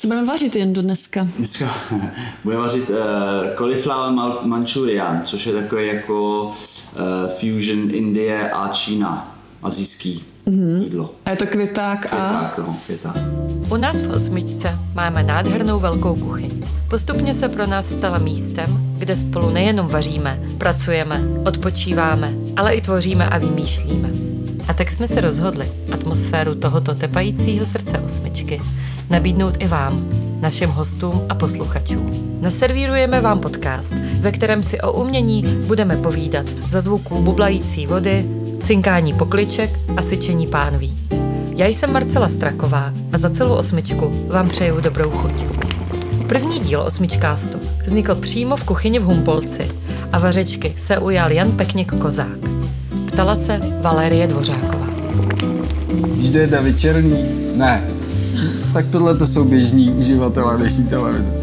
Co budeme vařit jen do dneska? Dneska budeme vařit uh, cauliflower manchurian, což je takový jako uh, fusion Indie a Čína, azijský mm-hmm. jídlo. A je to květák a... Květák, no, květák. U nás v osmičce máme nádhernou velkou kuchyň. Postupně se pro nás stala místem, kde spolu nejenom vaříme, pracujeme, odpočíváme, ale i tvoříme a vymýšlíme. A tak jsme se rozhodli atmosféru tohoto tepajícího srdce osmičky nabídnout i vám, našim hostům a posluchačům. Naservírujeme vám podcast, ve kterém si o umění budeme povídat za zvuků bublající vody, cinkání pokliček a syčení pánví. Já jsem Marcela Straková a za celou osmičku vám přeju dobrou chuť. První díl osmičkástu vznikl přímo v kuchyni v Humpolci a vařečky se ujal Jan Pekněk Kozák. Ptala se Valérie Dvořáková. Jde David Černý? Ne. Tak tohle to jsou běžní uživatelé dnešní televize.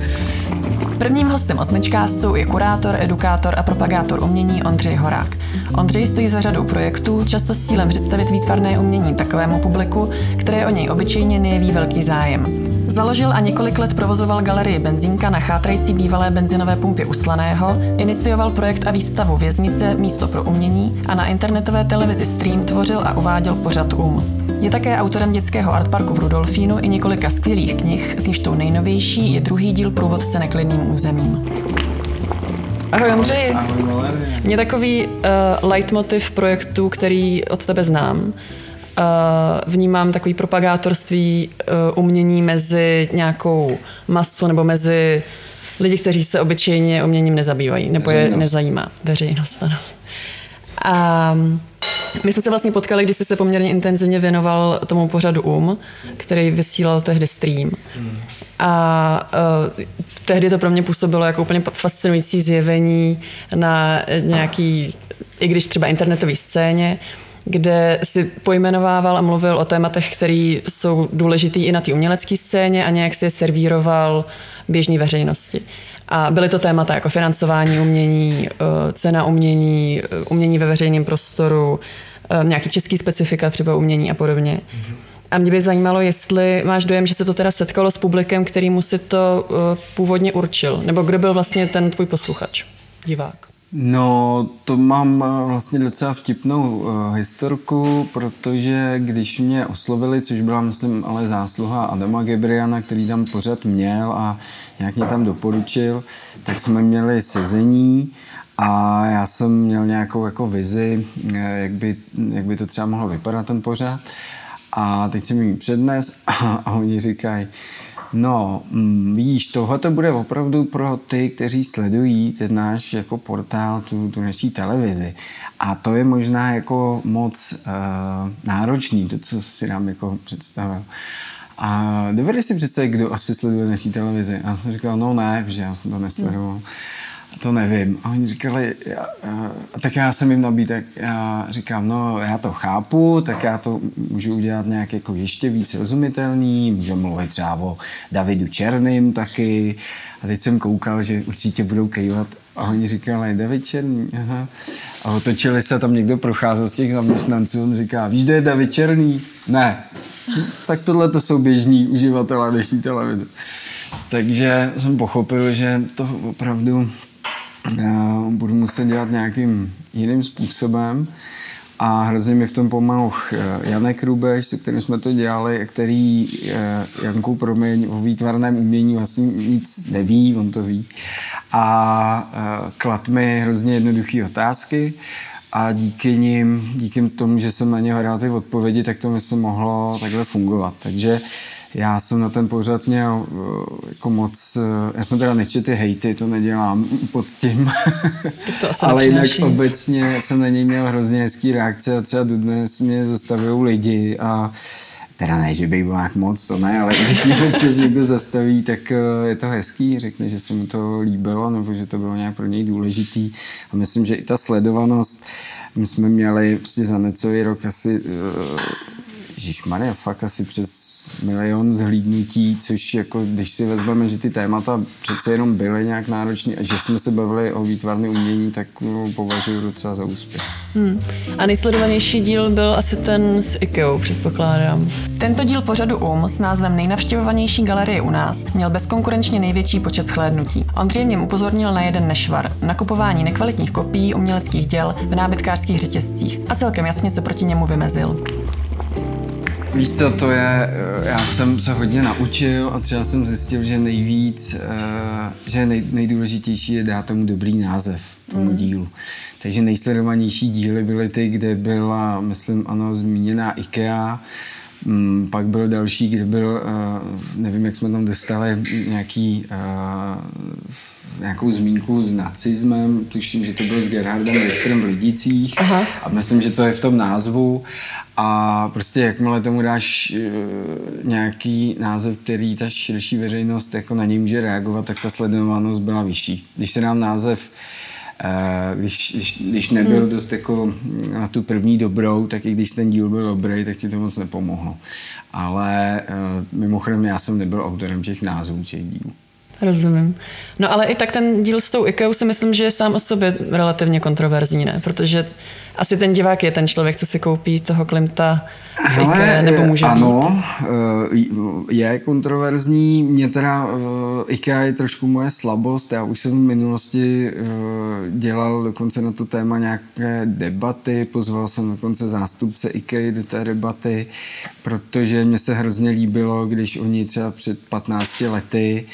Prvním hostem osmičkástu je kurátor, edukátor a propagátor umění Ondřej Horák. Ondřej stojí za řadou projektů, často s cílem představit výtvarné umění takovému publiku, které o něj obyčejně nejeví velký zájem. Založil a několik let provozoval galerii Benzínka na chátrající bývalé benzinové pumpě u Slaného, inicioval projekt a výstavu Věznice Místo pro umění a na internetové televizi Stream tvořil a uváděl pořad Um. Je také autorem dětského artparku v Rudolfínu i několika skvělých knih, z níž tou nejnovější je druhý díl Průvodce neklidným územím. Ahoj Ondřej. Ahoj. Mě takový uh, leitmotiv projektu, který od tebe znám. Uh, vnímám takový propagátorství uh, umění mezi nějakou masu nebo mezi lidi, kteří se obyčejně uměním nezabývají nebo veřejnost. je nezajímá. Veřejnost, ano. A my jsme se vlastně potkali, když jsi se poměrně intenzivně věnoval tomu pořadu UM, který vysílal tehdy stream. A uh, tehdy to pro mě působilo jako úplně fascinující zjevení na nějaký, i když třeba internetové scéně, kde si pojmenovával a mluvil o tématech, které jsou důležitý i na té umělecké scéně a nějak si je servíroval běžné veřejnosti. A byly to témata jako financování umění, eh, cena umění, eh, umění ve veřejném prostoru, eh, nějaký český specifika třeba umění a podobně. A mě by zajímalo, jestli máš dojem, že se to teda setkalo s publikem, který mu si to původně určil, nebo kdo byl vlastně ten tvůj posluchač, divák? No, to mám eh, vlastně docela vtipnou uh, historku, protože když mě oslovili, což byla, myslím, ale zásluha Adama Gebriana, který tam pořád měl a nějak mě tam doporučil, tak jsme měli sezení a já jsem měl nějakou jako vizi, eh, jak by, jak by to třeba mohlo vypadat ten pořád. A teď jsem jim přednes a, a oni říkají, No, mm, víš, tohle to bude opravdu pro ty, kteří sledují ten náš jako portál, tu, tu naší televizi. A to je možná jako moc uh, náročný, to, co si nám jako představil. A dovedeš si představit, kdo asi sleduje naší televizi? A jsem říkal, no ne, že já jsem to nesledoval. Hmm to nevím. A oni říkali, já, já, tak já jsem jim nabídek, já říkám, no já to chápu, tak já to můžu udělat nějak jako ještě víc rozumitelný, můžu mluvit třeba o Davidu Černým taky. A teď jsem koukal, že určitě budou kejvat a oni říkali, David Černý, aha. A otočili se, tam někdo procházel z těch zaměstnanců, on říká, víš, kde je David Černý? Ne. tak tohle to jsou běžní uživatelé dnešní televize. Takže jsem pochopil, že to opravdu budu muset dělat nějakým jiným způsobem. A hrozně mi v tom pomohl eh, Janek Rubeš, se kterým jsme to dělali, který eh, Janku, promiň, o výtvarném umění vlastně nic neví, on to ví. A eh, klad mi hrozně jednoduché otázky a díky nim, díky tomu, že jsem na ně hledal ty odpovědi, tak to myslím mohlo takhle fungovat. Takže já jsem na ten pořad měl eh, jako moc, eh, já jsem teda nečetl ty hejty, to nedělám pod tím, to ale jinak obecně jsem na něj měl hrozně hezký reakce a třeba dnes mě zastavují lidi a teda ne, že bych byl nějak moc, to ne, ale když mě občas někdo zastaví, tak eh, je to hezký, řekne, že se mu to líbilo, nebo že to bylo nějak pro něj důležitý. A myslím, že i ta sledovanost, my jsme měli prostě za necelý rok asi Maria, fakt asi přes milion zhlídnutí, což jako, když si vezmeme, že ty témata přece jenom byly nějak náročné a že jsme se bavili o výtvarné umění, tak no, považuji docela za úspěch. Hmm. A nejsledovanější díl byl asi ten s IKEA, předpokládám. Tento díl pořadu UM s názvem Nejnavštěvovanější galerie u nás měl bezkonkurenčně největší počet shlédnutí. Ondřej v něm upozornil na jeden nešvar, nakupování nekvalitních kopií uměleckých děl v nábytkářských řetězcích a celkem jasně se proti němu vymezil. Víš co, to je, eh, já jsem se hodně naučil a třeba jsem zjistil, že nejvíc, eh, že nej, nejdůležitější je dát tomu dobrý název, tomu mm. dílu. Takže nejsledovanější díly byly ty, kde byla, myslím, ano, zmíněná IKEA, Mm, pak byl další, kde byl, uh, nevím, jak jsme tam dostali nějaký, uh, nějakou zmínku s nacismem, tuším, že to byl s Gerhardem Richterem v Lidicích Aha. a myslím, že to je v tom názvu a prostě jakmile tomu dáš uh, nějaký název, který ta širší veřejnost jako na něj může reagovat, tak ta sledovanost byla vyšší. Když se nám název uh, Eh, když, když, když nebyl hmm. dost jako na tu první dobrou, tak i když ten díl byl dobrý, tak ti to moc nepomohlo. Ale eh, mimochodem já jsem nebyl autorem těch názvů těch dílů. Rozumím. No ale i tak ten díl s tou IKEA si myslím, že je sám o sobě relativně kontroverzní, ne? Protože asi ten divák je ten člověk, co si koupí toho Klimta ale, nebo může Ano, být? Eh, je kontroverzní. Mě teda eh, IKEA je trošku moje slabost. Já už jsem v minulosti eh, dělal dokonce na to téma nějaké debaty. Pozval jsem dokonce zástupce IKEA do té debaty, protože mě se hrozně líbilo, když oni třeba před 15 lety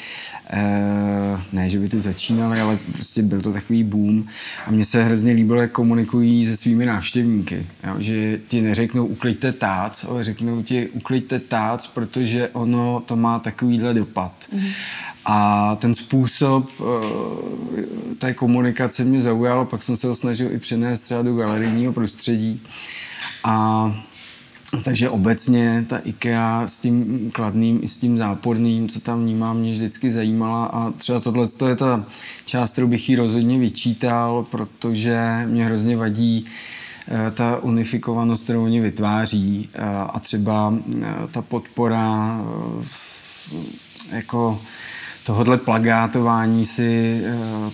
ne, že by to začínali, ale prostě byl to takový boom a mně se hrozně líbilo, jak komunikují se svými návštěvníky. Jo? Že ti neřeknou uklidte tá tác, ale řeknou ti uklidte tác, protože ono to má takovýhle dopad. Mm. A ten způsob uh, té komunikace mě zaujal, pak jsem se ho snažil i přenést třeba do galerijního prostředí. A takže obecně ta IKEA s tím kladným i s tím záporným, co tam vnímám, mě vždycky zajímala. A třeba tohle je ta část, kterou bych jí rozhodně vyčítal, protože mě hrozně vadí Eh, ta unifikovanost, kterou oni vytváří. Eh, a třeba eh, ta podpora jako tohodle plagátování si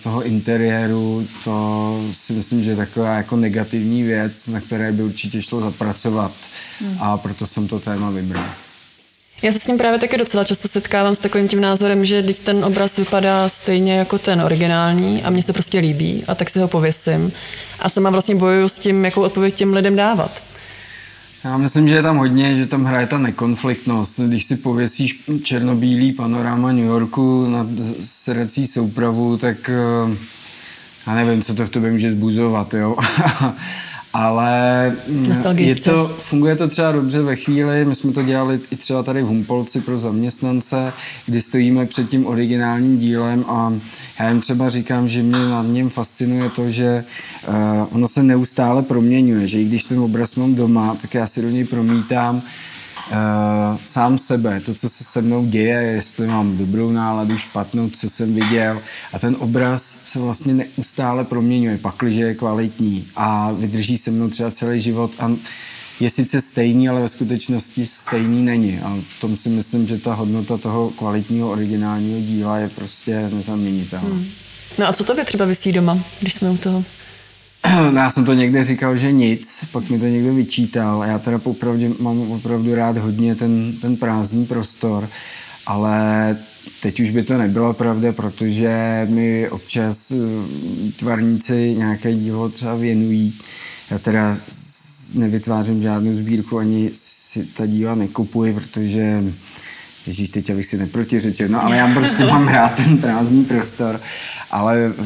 toho interiéru, to si myslím, že je taková jako negativní věc, na které by určitě šlo zapracovat hmm. a proto jsem to téma vybral. Já se s tím právě taky docela často setkávám s takovým tím názorem, že teď ten obraz vypadá stejně jako ten originální a mně se prostě líbí a tak si ho pověsím. A sama vlastně bojuju s tím, jakou odpověď těm lidem dávat. Já myslím, že je tam hodně, že tam hraje ta nekonfliktnost. Když si pověsíš černobílý panorama New Yorku na srdcí soupravu, tak eh, já nevím, co to v tobě může zbuzovat, jo. ale je to, funguje to třeba dobře ve chvíli, my jsme to dělali i třeba tady v Humpolci pro zaměstnance, kdy stojíme před tím originálním dílem a já jim třeba říkám, že mě na něm fascinuje to, že uh, ono se neustále proměňuje, že i když ten obraz mám doma, tak já si do něj promítám uh, sám sebe, to, co se se mnou děje, jestli mám dobrou náladu, špatnou, co jsem viděl. A ten obraz se vlastně neustále proměňuje, pakliže je kvalitní a vydrží se mnou třeba celý život a je sice stejný, ale ve skutečnosti stejný není. A v tom si myslím, že ta hodnota toho kvalitního originálního díla je prostě nezaměnitelná. Hmm. No a co to třeba vysí doma, když jsme u toho? já jsem to někde říkal, že nic, pak mi to někdo vyčítal. Já teda popravdě mám opravdu rád hodně ten, ten prázdný prostor, ale teď už by to nebyla pravda, protože mi občas eh, tvarníci nějaké dílo třeba věnují. Já teda nevytvářím žádnou sbírku, ani si ta díla nekupuji, protože Ježíš, teď abych si neprotiřečil, no ale já prostě mám rád ten prázdný prostor ale uh,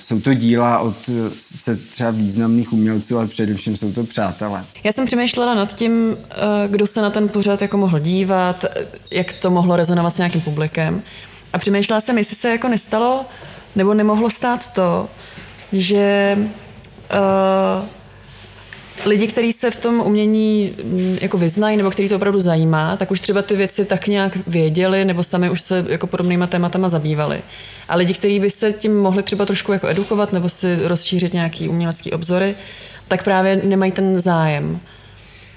jsou to díla od se třeba významných umělců, ale především jsou to přátelé. Já jsem přemýšlela nad tím, uh, kdo se na ten pořad jako mohl dívat, jak to mohlo rezonovat s nějakým publikem. A přemýšlela jsem, jestli se jako nestalo, nebo nemohlo stát to, že uh, lidi, kteří se v tom umění mm, jako vyznají nebo který to opravdu zajímá, tak už třeba ty věci tak nějak věděli nebo sami už se jako podobnýma tématama zabývali. A lidi, kteří by se tím mohli třeba trošku jako edukovat nebo si rozšířit nějaký umělecký obzory, tak právě nemají ten zájem.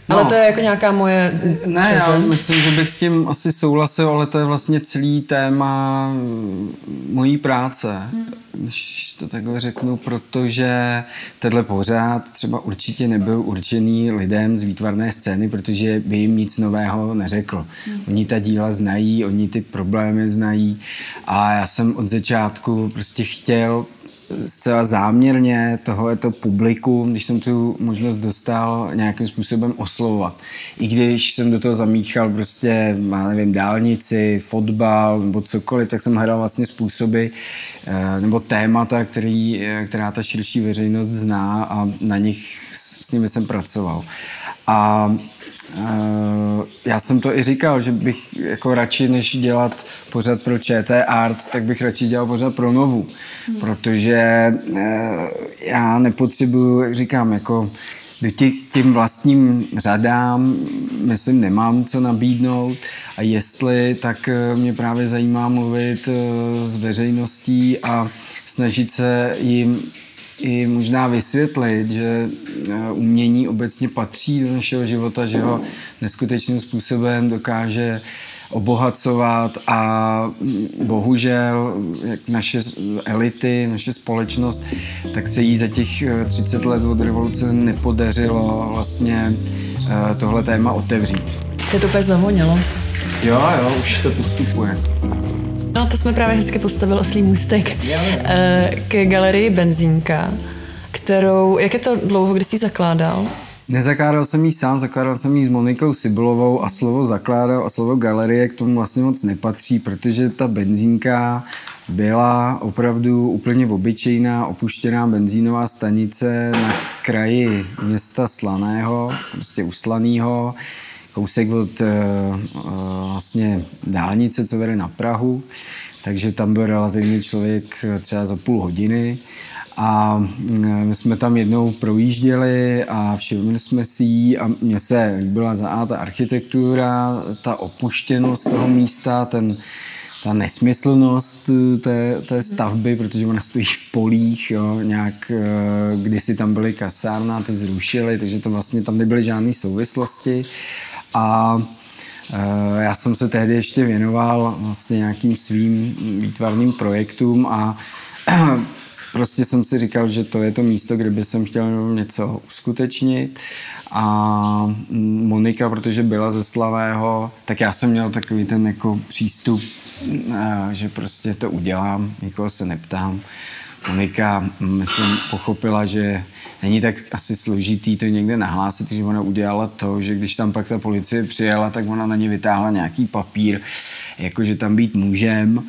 No. Ale to je jako nějaká moje... Ne, já myslím, že bych s tím asi souhlasil, ale to je vlastně celý téma mojí práce, když to takhle řeknu, protože tenhle pořád třeba určitě nebyl určený lidem z výtvarné scény, protože by jim nic nového neřekl. Oni ta díla znají, oni ty problémy znají. A já jsem od začátku prostě chtěl zcela záměrně tohleto publikum, když jsem tu možnost dostal nějakým způsobem oslovovat. I když jsem do toho zamíchal prostě, já nevím, dálnici, fotbal nebo cokoliv, tak jsem hledal vlastně způsoby eh, nebo témata, který, eh, která ta širší veřejnost zná a na nich s nimi jsem pracoval. A Uh, já jsem to i říkal, že bych jako radši, než dělat pořad pro ČT Art, tak bych radši dělal pořad pro Novu. Hmm. Protože uh, já nepotřebuju, jak říkám, jako tím vlastním řadám, myslím, nemám co nabídnout a jestli, tak eh, mě právě zajímá mluvit s veřejností a snažit se jim i možná vysvětlit, že eh, umění obecně patří do našeho života, že ho neskutečným způsobem dokáže obohacovat a bohužel jak naše elity, naše společnost, tak se jí za těch 30 eh, let od revoluce nepodařilo vlastně eh, tohle téma otevřít. Je to úplně zavonilo. Jo, jo, už to postupuje. No to jsme právě hezky postavili oslý můstek eh, k galerii Benzínka, kterou, jak je to dlouho, kdy jsi zakládal? Nezakládal jsem ji sám, zakládal jsem ji s Monikou Sibulovou a slovo zakládal a slovo galerie k tomu vlastně moc nepatří, protože ta benzínka byla opravdu úplně obyčejná opuštěná benzínová stanice na kraji města Slaného, prostě uslaného kousek od uh, vlastně dálnice, co vede na Prahu, takže tam byl relativně člověk eh, třeba za půl hodiny. A my jsme tam jednou projížděli a všimli jsme si ji a mně se líbila za A ta architektura, ta opuštěnost toho místa, ten, ta nesmyslnost té, té stavby, protože ona stojí v polích, jo, nějak kdysi tam byly kasárna, ty zrušily, takže to vlastně tam nebyly žádné souvislosti a e, já jsem se tehdy ještě věnoval vlastně nějakým svým výtvarným projektům a prostě jsem si říkal, že to je to místo, kde by jsem chtěl něco uskutečnit a Monika, protože byla ze Slavého, tak já jsem měl takový ten jako přístup, e, že prostě to udělám, nikoho se neptám. Monika, myslím, pochopila, že není tak asi složitý to někde nahlásit, že ona udělala to, že když tam pak ta policie přijela, tak ona na ně vytáhla nějaký papír, jakože tam být můžem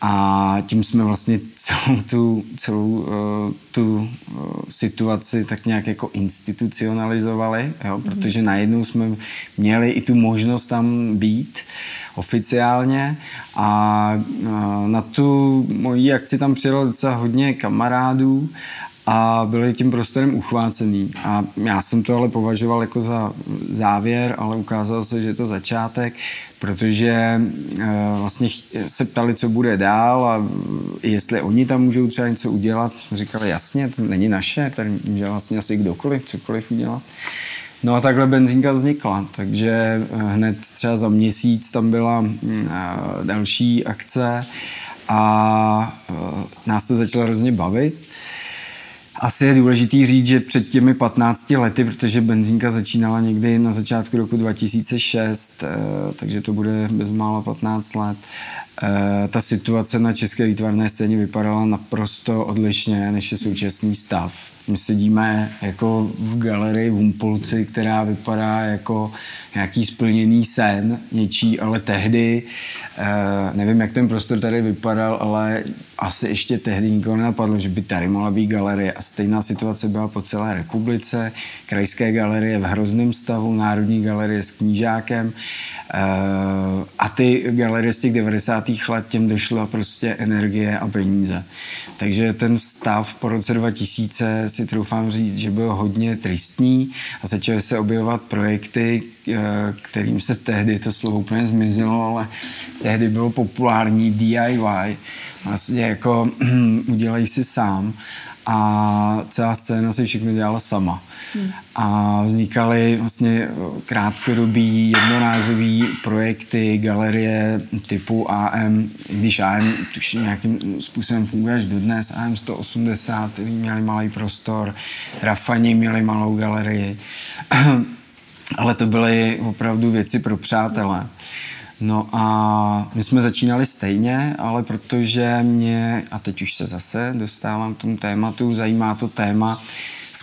a tím jsme vlastně celou tu, celou, uh, tu uh, situaci tak nějak jako institucionalizovali, jo? Mhm. protože najednou jsme měli i tu možnost tam být oficiálně a uh, na tu moji akci tam přijelo docela hodně kamarádů a byli tím prostorem uchvácený. A já jsem to ale považoval jako za závěr, ale ukázalo se, že je to začátek, protože uh, vlastně se ptali, co bude dál a jestli oni tam můžou třeba něco udělat. Říkali, jasně, to není naše, tady může vlastně asi kdokoliv, cokoliv udělat. No a takhle benzínka vznikla, takže eh, hned třeba za měsíc tam byla uh, další akce a nás to začalo hrozně bavit asi je důležitý říct, že před těmi 15 lety, protože benzínka začínala někdy na začátku roku 2006, eh, takže to bude bezmála 15 let, eh, ta situace na české výtvarné scéně vypadala naprosto odlišně než je současný stav. My sedíme jako v galerii v Humpolci, která vypadá jako nějaký splněný sen něčí, ale tehdy, eh, nevím, jak ten prostor tady vypadal, ale asi ještě tehdy nikoho nenapadlo, že by tady mohla být galerie. A stejná situace byla po celé republice. Krajské galerie v hrozném stavu, Národní galerie s knížákem. Eh, a ty galerie z těch 90. let těm došla prostě energie a peníze. Takže ten stav po roce 2000 si troufám říct, že byl hodně tristní a začaly se objevovat projekty, eh, kterým se tehdy to slovo úplně zmizelo, ale tehdy bylo populární DIY, vlastně jako udělají si sám a celá scéna si všechno dělala sama. Hmm. A vznikaly vlastně krátkodobý, jednorázový projekty, galerie typu AM, i když AM už nějakým způsobem funguje až dodnes, AM 180, měli malý prostor, Rafani měli malou galerii, ale to byly opravdu věci pro přátelé. No a my jsme začínali stejně, ale protože mě, a teď už se zase dostávám k tomu tématu, zajímá to téma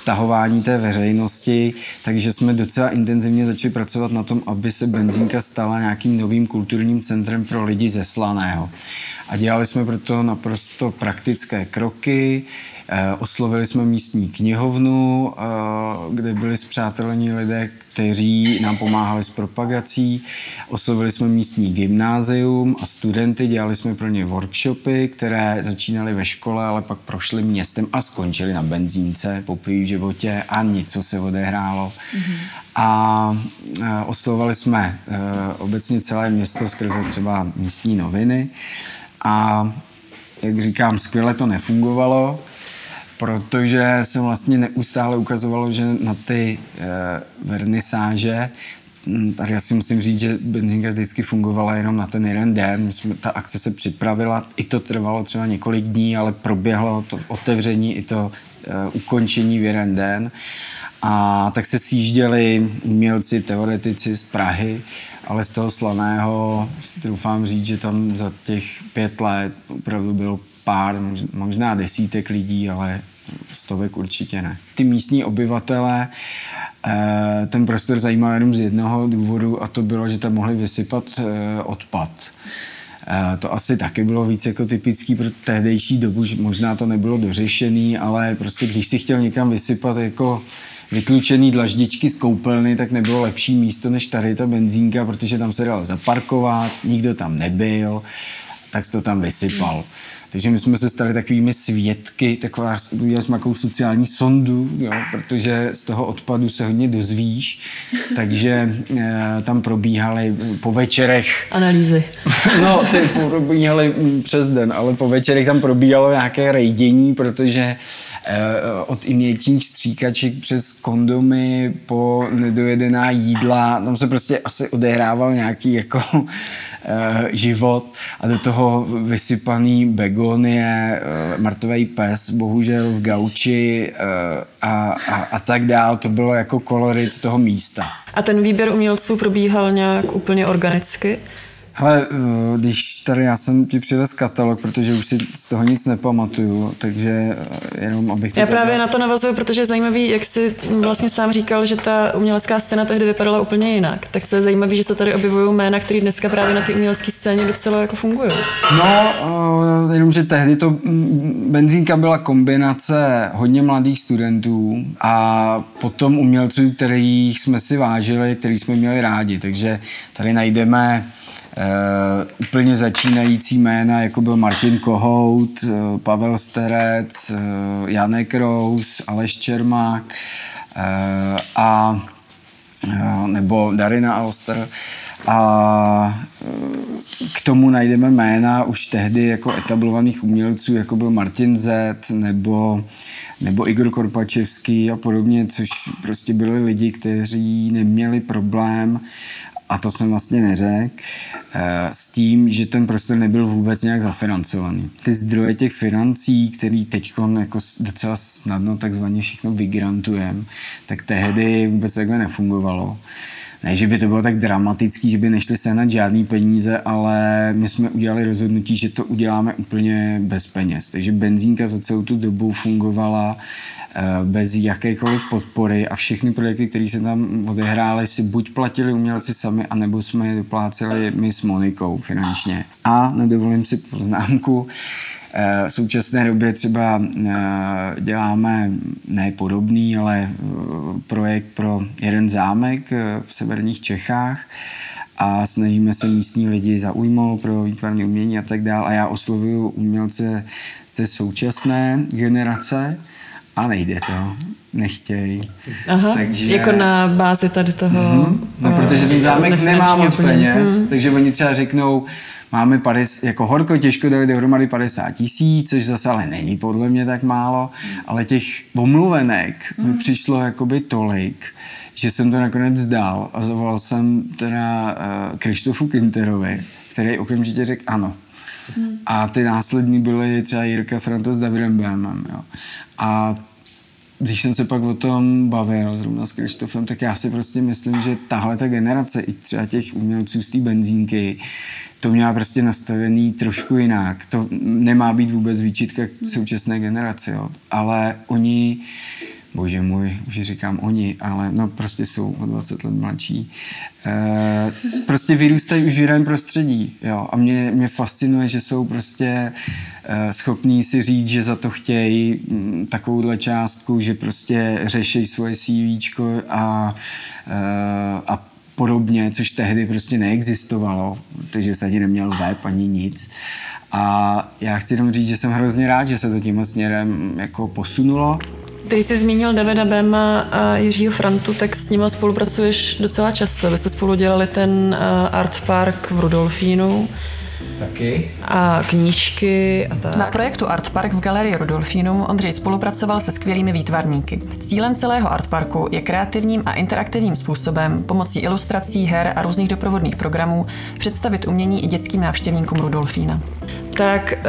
vtahování té veřejnosti, takže jsme docela intenzivně začali pracovat na tom, aby se benzínka stala nějakým novým kulturním centrem pro lidi ze Slaného. A dělali jsme proto naprosto praktické kroky, oslovili jsme místní knihovnu, eh, kde byli zpřátelení lidé, kteří nám pomáhali s propagací. Oslovili jsme místní gymnázium a studenty, dělali jsme pro ně workshopy, které začínaly ve škole, ale pak prošly městem a skončily na benzínce po v životě a něco se odehrálo. Mm-hmm. A eh, oslovali jsme obecně celé město skrze třeba místní noviny a jak říkám, skvěle to nefungovalo, protože se vlastně neustále ukazovalo, že na ty e, vernisáže hm, Tady já si musím říct, že benzinka vždycky fungovala jenom na ten jeden den. Jsme, ta akce se připravila, i to trvalo třeba několik dní, ale proběhlo to otevření i to e, ukončení v jeden den. A tak se sjížděli umělci, teoretici z Prahy, ale z toho slaného doufám říct, že tam za těch pět let opravdu bylo pár, možná desítek lidí, ale stovek určitě ne. Ty místní obyvatele eh, ten prostor zajímal jenom z jednoho důvodu a to bylo, že tam mohli vysypat eh, odpad. Eh, to asi taky bylo víc jako typický pro tehdejší dobu, že možná to nebylo dořešený, ale prostě když si chtěl někam vysypat jako vytlučený dlaždičky z koupelny, tak nebylo lepší místo než tady ta benzínka, protože tam se dalo zaparkovat, nikdo tam nebyl, tak se to tam vysypal. Takže my jsme se stali takovými svědky, taková, udělali jsme takovou sociální sondu, jo, protože z toho odpadu se hodně dozvíš, takže e, tam probíhaly po večerech... Analýzy. no, ty probíhaly mm, přes den, ale po večerech tam probíhalo nějaké rejdění, protože e, od injekčních stříkaček přes kondomy po nedojedená jídla, tam se prostě asi odehrával nějaký jako e, život a do toho vysypaný bego Agonie, eh, Mrtvý pes, bohužel v Gauči eh, a, a, a tak dál. To bylo jako kolorit toho místa. A ten výběr umělců probíhal nějak úplně organicky? Ale eh, když tady já jsem ti přivez katalog, protože už si z toho nic nepamatuju, takže eh, jenom abych... Já právě na to navazuju, protože je zajímavý, jak jsi vlastně sám říkal, že ta umělecká scéna tehdy vypadala úplně jinak. Tak co je zajímavé, že se tady objevují jména, které dneska právě na té umělecké scéně docela jako fungují. No, uh, jenom, že tehdy to mm, benzínka byla kombinace hodně mladých studentů a potom umělců, kterých jsme si vážili, který jsme měli rádi. Takže tady najdeme Uh, úplně začínající jména, jako byl Martin Kohout, uh, Pavel Sterec, uh, Janek Rous, Aleš Čermák uh, a uh, nebo Darina Alster. A k tomu najdeme jména už tehdy jako etablovaných umělců, jako byl Martin Z nebo, nebo Igor Korpačevský a podobně, což prostě byli lidi, kteří neměli problém a to jsem vlastně neřekl, eh, s tím, že ten prostor nebyl vůbec nějak zafinancovaný. Ty zdroje těch financí, který teď jako docela snadno takzvaně všechno vygrantujeme, tak tehdy vůbec takhle nefungovalo. Ne, že by to bylo tak dramatický, že by nešli sehnat žádný peníze, ale my jsme udělali rozhodnutí, že to uděláme úplně bez peněz. Takže benzínka za celou tu dobu fungovala Eh, bez jakékoliv podpory a všechny projekty, které se tam odehrály, si buď platili umělci sami, anebo jsme je dopláceli my s Monikou finančně. A nedovolím si poznámku, v současné době třeba eh, děláme ne podobný, ale projekt pro jeden zámek v severních Čechách a snažíme se místní lidi zaujmout pro výtvarné umění a tak dále. A já oslovuju umělce z té současné generace, a nejde to, nechtějí. Aha, takže... jako na bázi tady toho... Mm-hmm. No, protože ten zámek nemá moc peněz, mm. takže oni třeba řeknou, máme 50, jako horko těžko dali dohromady 50 tisíc, což zase ale není podle mě tak málo, ale těch omluvenek mi přišlo jakoby tolik, že jsem to nakonec dal a zavolal jsem teda uh, Krištofu Kinterovi, který okamžitě řekl ano. Hmm. A ty následní byly třeba Jirka Franta s Davidem Bémem. Jo. A když jsem se pak o tom bavil zrovna s Krištofem, tak já si prostě myslím, že tahle ta generace i třeba těch umělců z té benzínky, to měla prostě nastavený trošku jinak. To nemá být vůbec výčitka k současné generaci, jo. ale oni bože můj, už říkám oni, ale no prostě jsou o 20 let mladší, e, prostě vyrůstají už v jiném prostředí, jo, a mě, mě fascinuje, že jsou prostě e, schopní si říct, že za to chtějí mm, takovouhle částku, že prostě řeší svoje CV a, e, a podobně, což tehdy prostě neexistovalo, protože se ani neměl web ani nic. A já chci jenom říct, že jsem hrozně rád, že se to tím směrem jako posunulo. Když jsi zmínil Davida Bema a Jiřího Frantu, tak s nimi spolupracuješ docela často. Vy jste spolu dělali ten Art Park v Rudolfínu. Taky. A knížky a tak. Na projektu Art Park v galerii Rudolfinum Ondřej spolupracoval se skvělými výtvarníky. Cílem celého Art Parku je kreativním a interaktivním způsobem pomocí ilustrací, her a různých doprovodných programů představit umění i dětským návštěvníkům Rudolfína tak eh,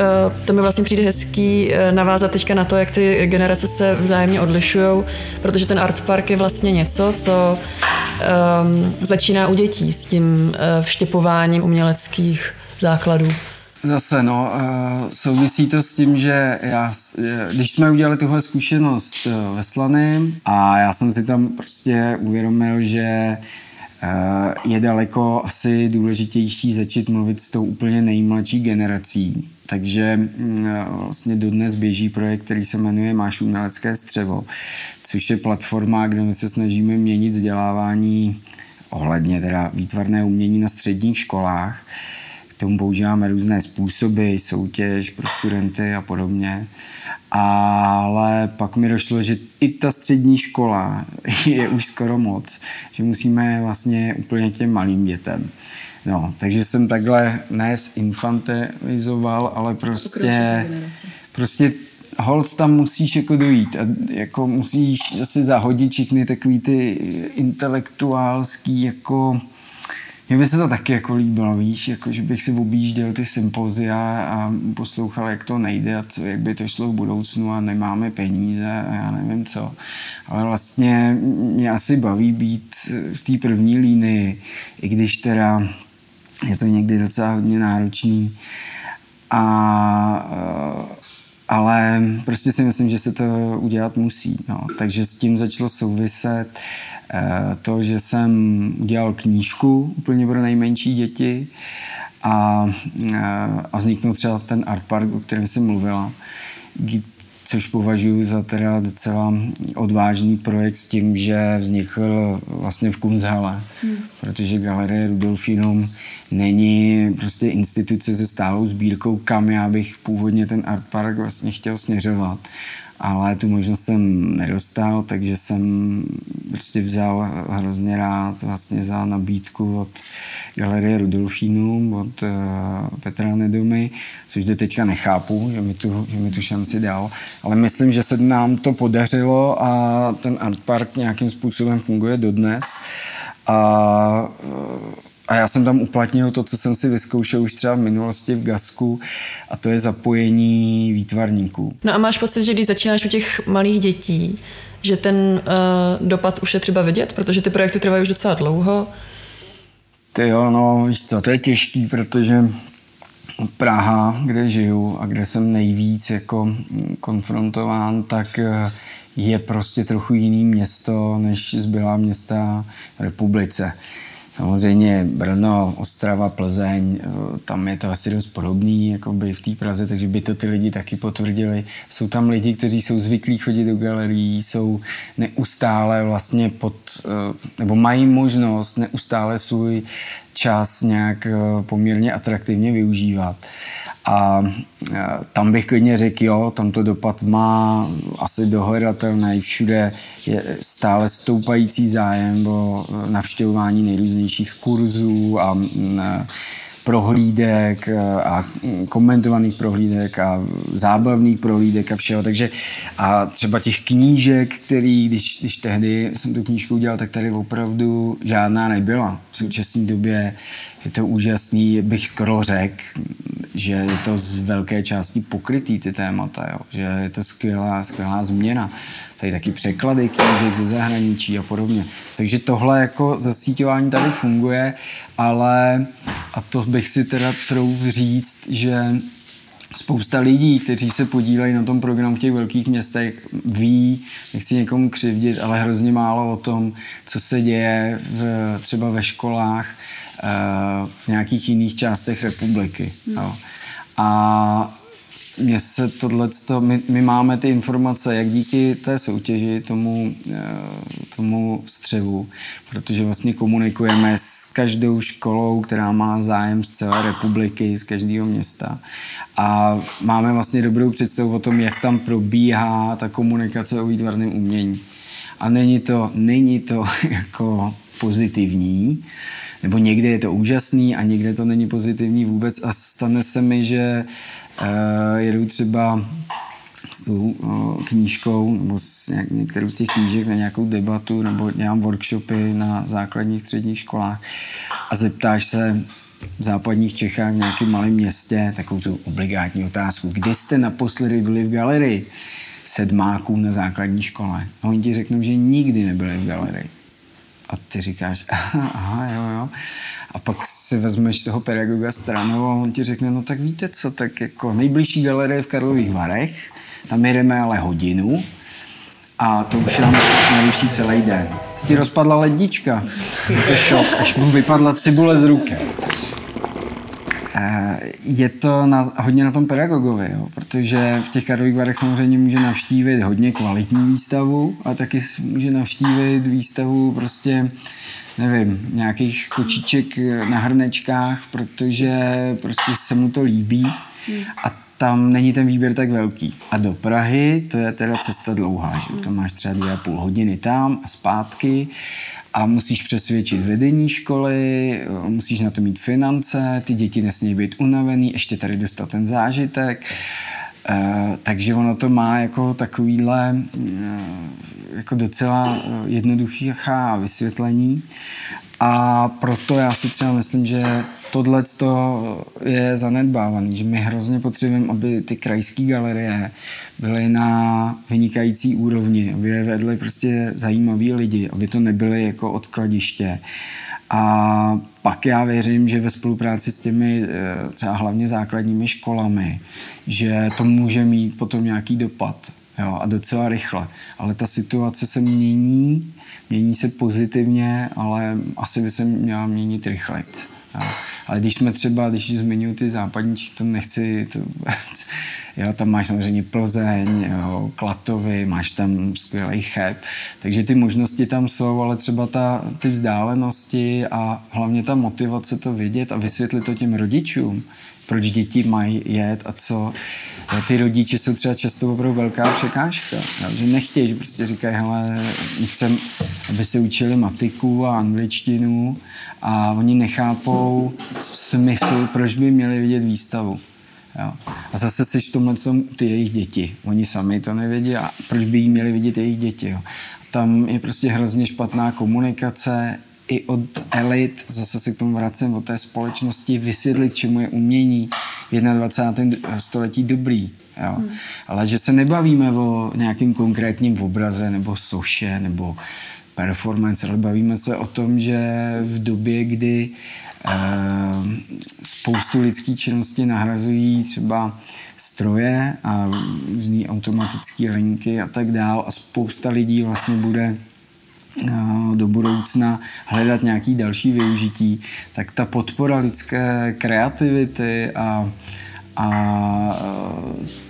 to mi vlastně přijde hezký eh, navázat teďka na to, jak ty generace se vzájemně odlišují, protože ten art park je vlastně něco, co um, začíná u dětí s tím uh, vštěpováním uměleckých základů. Zase, no, uh, souvisí to s tím, že já, když jsme udělali tuhle zkušenost ve Slany a já jsem si tam prostě uvědomil, že Eh, je daleko asi důležitější začít mluvit s tou úplně nejmladší generací. Takže mm, vlastně dodnes běží projekt, který se jmenuje Máš umělecké střevo, což je platforma, kde my se snažíme měnit vzdělávání ohledně teda výtvarné umění na středních školách. K tomu používáme různé způsoby, soutěž pro studenty a podobně ale pak mi došlo, že i ta střední škola je už skoro moc, že musíme vlastně úplně těm malým dětem. No, takže jsem takhle ne infantilizoval, ale prostě, prostě hold tam musíš jako dojít a jako musíš zase zahodit všechny takový ty intelektuálský jako mně by se to taky jako líbilo, víš, jako, že bych si objížděl ty sympozia a poslouchal, jak to nejde a co, jak by to šlo v budoucnu a nemáme peníze a já nevím co. Ale vlastně mě asi baví být v té první línii, i když teda je to někdy docela hodně náročný. A, ale prostě si myslím, že se to udělat musí. No. Takže s tím začalo souviset Eh, to, že jsem udělal knížku úplně pro nejmenší děti a, eh, a vzniknul třeba ten art park, o kterém jsem mluvila, což považuji za teda docela odvážný projekt s tím, že vznikl vlastně v Kunzhale, hmm. protože Galerie Rudolfinum není prostě instituce se stálou sbírkou, kam já bych původně ten art park vlastně chtěl směřovat ale tu možnost jsem nedostal, takže jsem prostě vzal hrozně rád vlastně za nabídku od Galerie Rudolfínum, od uh, Petra Nedomy, což do teďka nechápu, že mi, tu, že mi tu šanci dal, ale myslím, že se nám to podařilo a ten Art Park nějakým způsobem funguje dodnes. A uh, a já jsem tam uplatnil to, co jsem si vyzkoušel už třeba v minulosti v Gasku, a to je zapojení výtvarníků. No a máš pocit, že když začínáš u těch malých dětí, že ten uh, dopad už je třeba vidět, protože ty projekty trvají už docela dlouho? Ty jo, no víš co, to je těžký, protože Praha, kde žiju a kde jsem nejvíc jako konfrontován, tak eh, je prostě trochu jiný město, než zbylá města republice. Samozřejmě Brno, Ostrava, Plzeň, eh, tam je to asi dost podobný jako by v té Praze, takže by to ty lidi taky potvrdili. Jsou tam lidi, kteří jsou zvyklí chodit do galerií, jsou neustále vlastně pod, eh, nebo mají možnost neustále svůj čas nějak eh, poměrně atraktivně využívat. A tam bych klidně řekl, jo, tam to dopad má asi dohledatelný. Všude je stále stoupající zájem o navštěvování nejrůznějších kurzů a prohlídek a komentovaných prohlídek a zábavných prohlídek a všeho. Takže a třeba těch knížek, který, když, když tehdy jsem tu knížku udělal, tak tady opravdu žádná nebyla. V současné době je to úžasný, bych skoro řekl, že je to z velké části pokrytý ty témata, jo? že je to skvělá, skvělá změna. Tady taky překlady knížek ze zahraničí a podobně. Takže tohle jako zasíťování tady funguje, ale a to bych si teda trouf říct, že spousta lidí, kteří se podílejí na tom programu v těch velkých městech, ví, nechci někomu křivdit, ale hrozně málo o tom, co se děje v, třeba ve školách v nějakých jiných částech republiky. Hmm. Jo. A mně se tohle, my, my máme ty informace jak díky té soutěži, tomu, eh, tomu střevu, protože vlastně komunikujeme s každou školou, která má zájem z celé republiky, z každého města. A máme vlastně dobrou představu o tom, jak tam probíhá ta komunikace o výtvarném umění. A není to, není to jako pozitivní, nebo někde je to úžasný a někde to není pozitivní vůbec a stane se mi, že uh, jedu třeba s tou uh, knížkou nebo s nějak, některou z těch knížek na nějakou debatu nebo dělám workshopy na základních středních školách a zeptáš se v západních Čechách v nějakém malém městě takovou tu obligátní otázku. Kdy jste naposledy byli v galerii sedmáků na základní škole? A oni ti řeknou, že nikdy nebyli v galerii. A ty říkáš, aha, aha, jo, jo. A pak si vezmeš toho pedagoga stranou a on ti řekne, no tak víte co, tak jako nejbližší galerie v Karlových Varech, tam jedeme ale hodinu a to už nám neruší celý den. Se ti rozpadla lednička. To šok, až mu vypadla cibule z ruky. Eh, je to na, hodně na tom pedagogovi, jo, protože v těch Karlových Varech samozřejmě může navštívit hodně kvalitní výstavu a taky může navštívit výstavu prostě nevím, nějakých kočiček na hrnečkách, protože prostě se mu to líbí a tam není ten výběr tak velký. A do Prahy to je teda cesta dlouhá, že to máš třeba dvě a půl hodiny tam a zpátky a musíš přesvědčit vedení školy, musíš na to mít finance, ty děti nesmí být unavený, ještě tady dostat ten zážitek. Uh, takže ono to má jako takovýhle uh, jako docela jednoduchý vysvětlení a proto já si třeba myslím, že tohle je zanedbávaný, že my hrozně potřebujeme, aby ty krajské galerie byly na vynikající úrovni, aby je vedly prostě zajímaví lidi, aby to nebyly jako odkladiště. A pak já věřím, že ve spolupráci s těmi eh, třeba hlavně základními školami, že to může mít potom nějaký dopad. Jo, a docela rychle. Ale ta situace se mění, mění se pozitivně, ale asi by se měla měnit rychleji. Ale když jsme třeba, když zmiňuji ty západní, to nechci, to, jo, tam máš samozřejmě Plzeň, jo, Klatovy, máš tam skvělý chet, takže ty možnosti tam jsou, ale třeba ta, ty vzdálenosti a hlavně ta motivace to vidět a vysvětlit to těm rodičům, proč děti mají jet a co. Ty rodiče jsou třeba často opravdu velká překážka, že nechtějí, že prostě říkají, hele, chcem, aby se učili matiku a angličtinu a oni nechápou smysl, proč by měli vidět výstavu. Jo. A zase jsi v tomhle ty jejich děti. Oni sami to nevědí a proč by jí měli vidět jejich děti. Jo. Tam je prostě hrozně špatná komunikace, i od elit, zase se k tomu vracím, od té společnosti, vysvětlit, čemu je umění v 21. století dobrý. Jo. Hmm. Ale že se nebavíme o nějakým konkrétním obraze nebo soše nebo performance, ale bavíme se o tom, že v době, kdy eh, spoustu lidský činnosti nahrazují třeba stroje a různé automatické linky a tak dál a spousta lidí vlastně bude do budoucna hledat nějaký další využití, tak ta podpora lidské kreativity a, a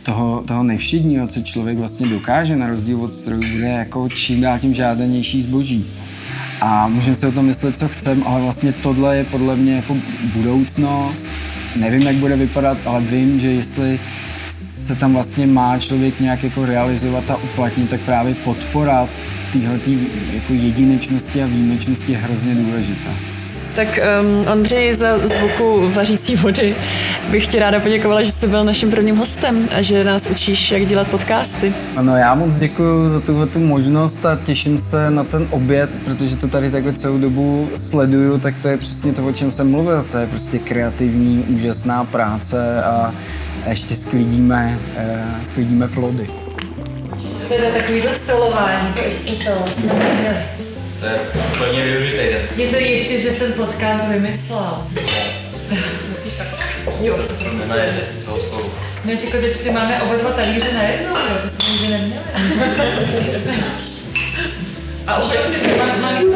toho, toho nevšedního, co člověk vlastně dokáže na rozdíl od strojů, bude jako čím dál tím žádanější zboží. A můžeme si o tom myslet, co chceme, ale vlastně tohle je podle mě jako budoucnost. Nevím, jak bude vypadat, ale vím, že jestli se tam vlastně má člověk nějak jako realizovat a uplatnit, tak právě podpora téhle jako jedinečnosti a výjimečnosti je hrozně důležitá. Tak um, Ondřej za zvuku vařící vody bych ti ráda poděkovala, že jsi byl naším prvním hostem a že nás učíš, jak dělat podcasty. Ano, já moc děkuji za tuhle tu možnost a těším se na ten oběd, protože to tady takhle celou dobu sleduju, tak to je přesně to, o čem jsem mluvil. To je prostě kreativní, úžasná práce a ještě sklidíme, eh, sklidíme plody. Teda takový stolování, to ještě to jsme neměli. To je úplně využitý Je to ještě, že jsem podcast vymyslel. Musíš tak. Jo. To nenajede toho stolu. Než jako teď ty máme oba dva talíře najednou, jo, to jsme nikdy neměli. A už si máme malý.